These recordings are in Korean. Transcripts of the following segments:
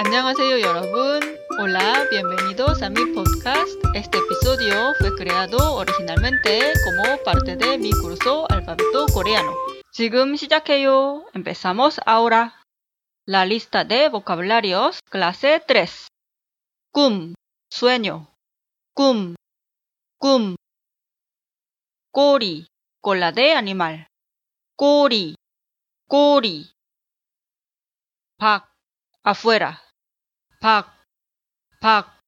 안녕하세요 여러분. Hola, bienvenidos a mi podcast. Este episodio fue creado originalmente como parte de mi curso alfabeto coreano. 지금 시작해요. Empezamos ahora. La lista de vocabularios, clase 3. 꿈, sueño. 꿈, 꿈. 꼬리, cola de animal. 꼬리, 꼬리. 밖, afuera. Pak, pak.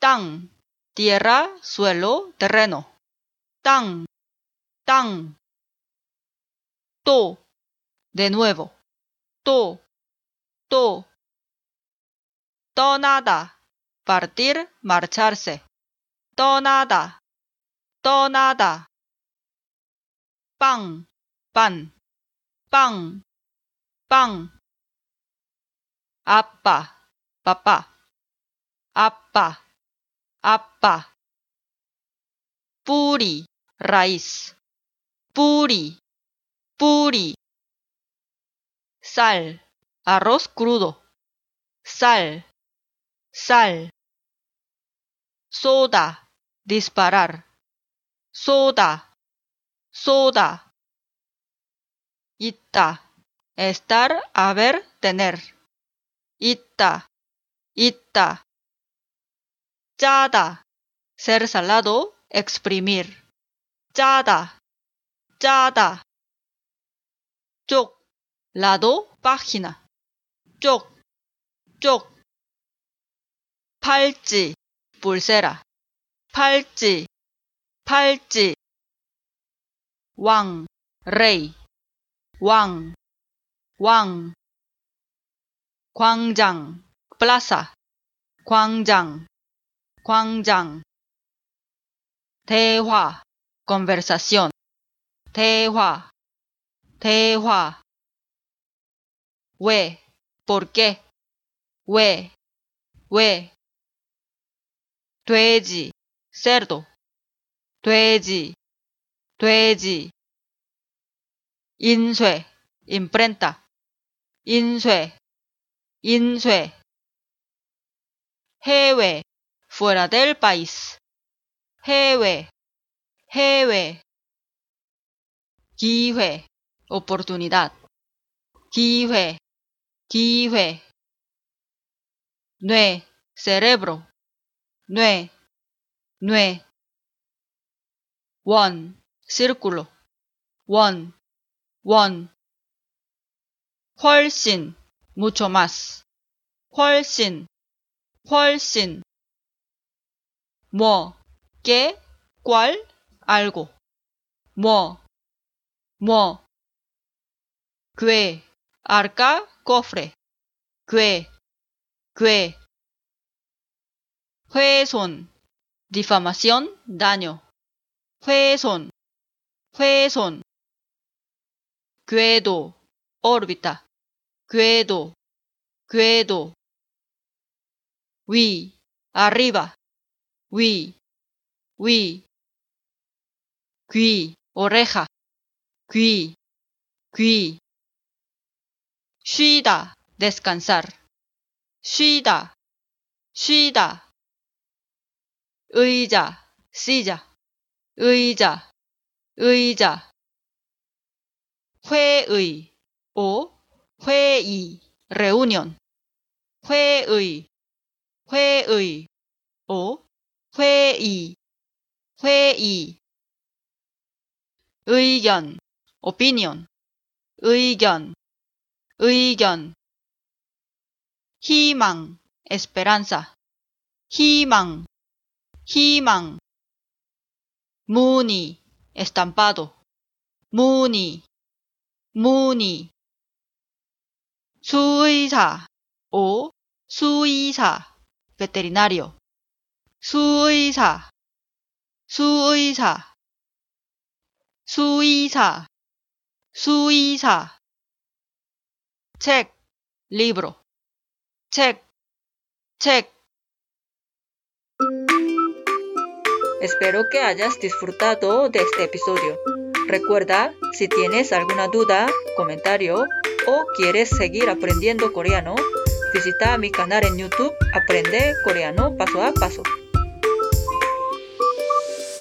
Tang, tierra, suelo, terreno. Tang, tang. To, de nuevo. To, to. Tonada, partir, marcharse. Tonada, tonada. Pan, pan, pan, pan. Apa, papá. Apa, apa. Puri, raíz. Puri, puri. Sal, arroz crudo. Sal, sal. Soda, disparar. Soda, soda. Ita, estar, haber, tener. 있다, 있다. 짜다, ser salado, exprimir. 짜다, 짜다. 쪽, lado, página. 쪽, 쪽. 팔찌, pulsera. 팔찌, 팔찌. 왕, rey. 왕, 왕. 광장, plaza. 광장, 광장. 대화, conversación. 대화, 대화. 왜, por qué. 왜, 왜. 돼지, cerdo. 돼지, 돼지. 인쇄, imprenta. 인쇄, 인쇄. 해외, fuera del país. 해외, 해외. 기회, oportunidad. 기회, 기회. 뇌, cerebro. 뇌, 뇌. 원, círculo. 원, 원. 훨씬, mucho más. 훨씬, 훨씬. 뭐, qué, cuál, algo. 뭐, 뭐. 궤, arca, cofre. 궤, 궤. 훼손, difamación, daño. 훼손, 훼손. 궤도, órbita. 궤도, 궤도. 위, arriba. 위, 위. 귀, oreja. 귀, 귀. 쉬다, descansar. 쉬다, 쉬다. 의자, silla. 의자, 의자. 회의, 오, 회의, reunion. 회의, 회의, 오, 회의, 회의. 의견, opinion. 의견, 의견. 희망, esperanza. 희망, 희망. 무늬, estampado. 무늬, 무늬. 수의사, 오, 수의사, veterinario. 수의사, 수의사. 수의사, 수의사. 책, libro. 책, 책. Espero que hayas disfrutado de este episodio. Recuerda, si tienes alguna duda, comentario o quieres seguir aprendiendo coreano, Visita mi canal en YouTube Aprende Coreano Paso a Paso.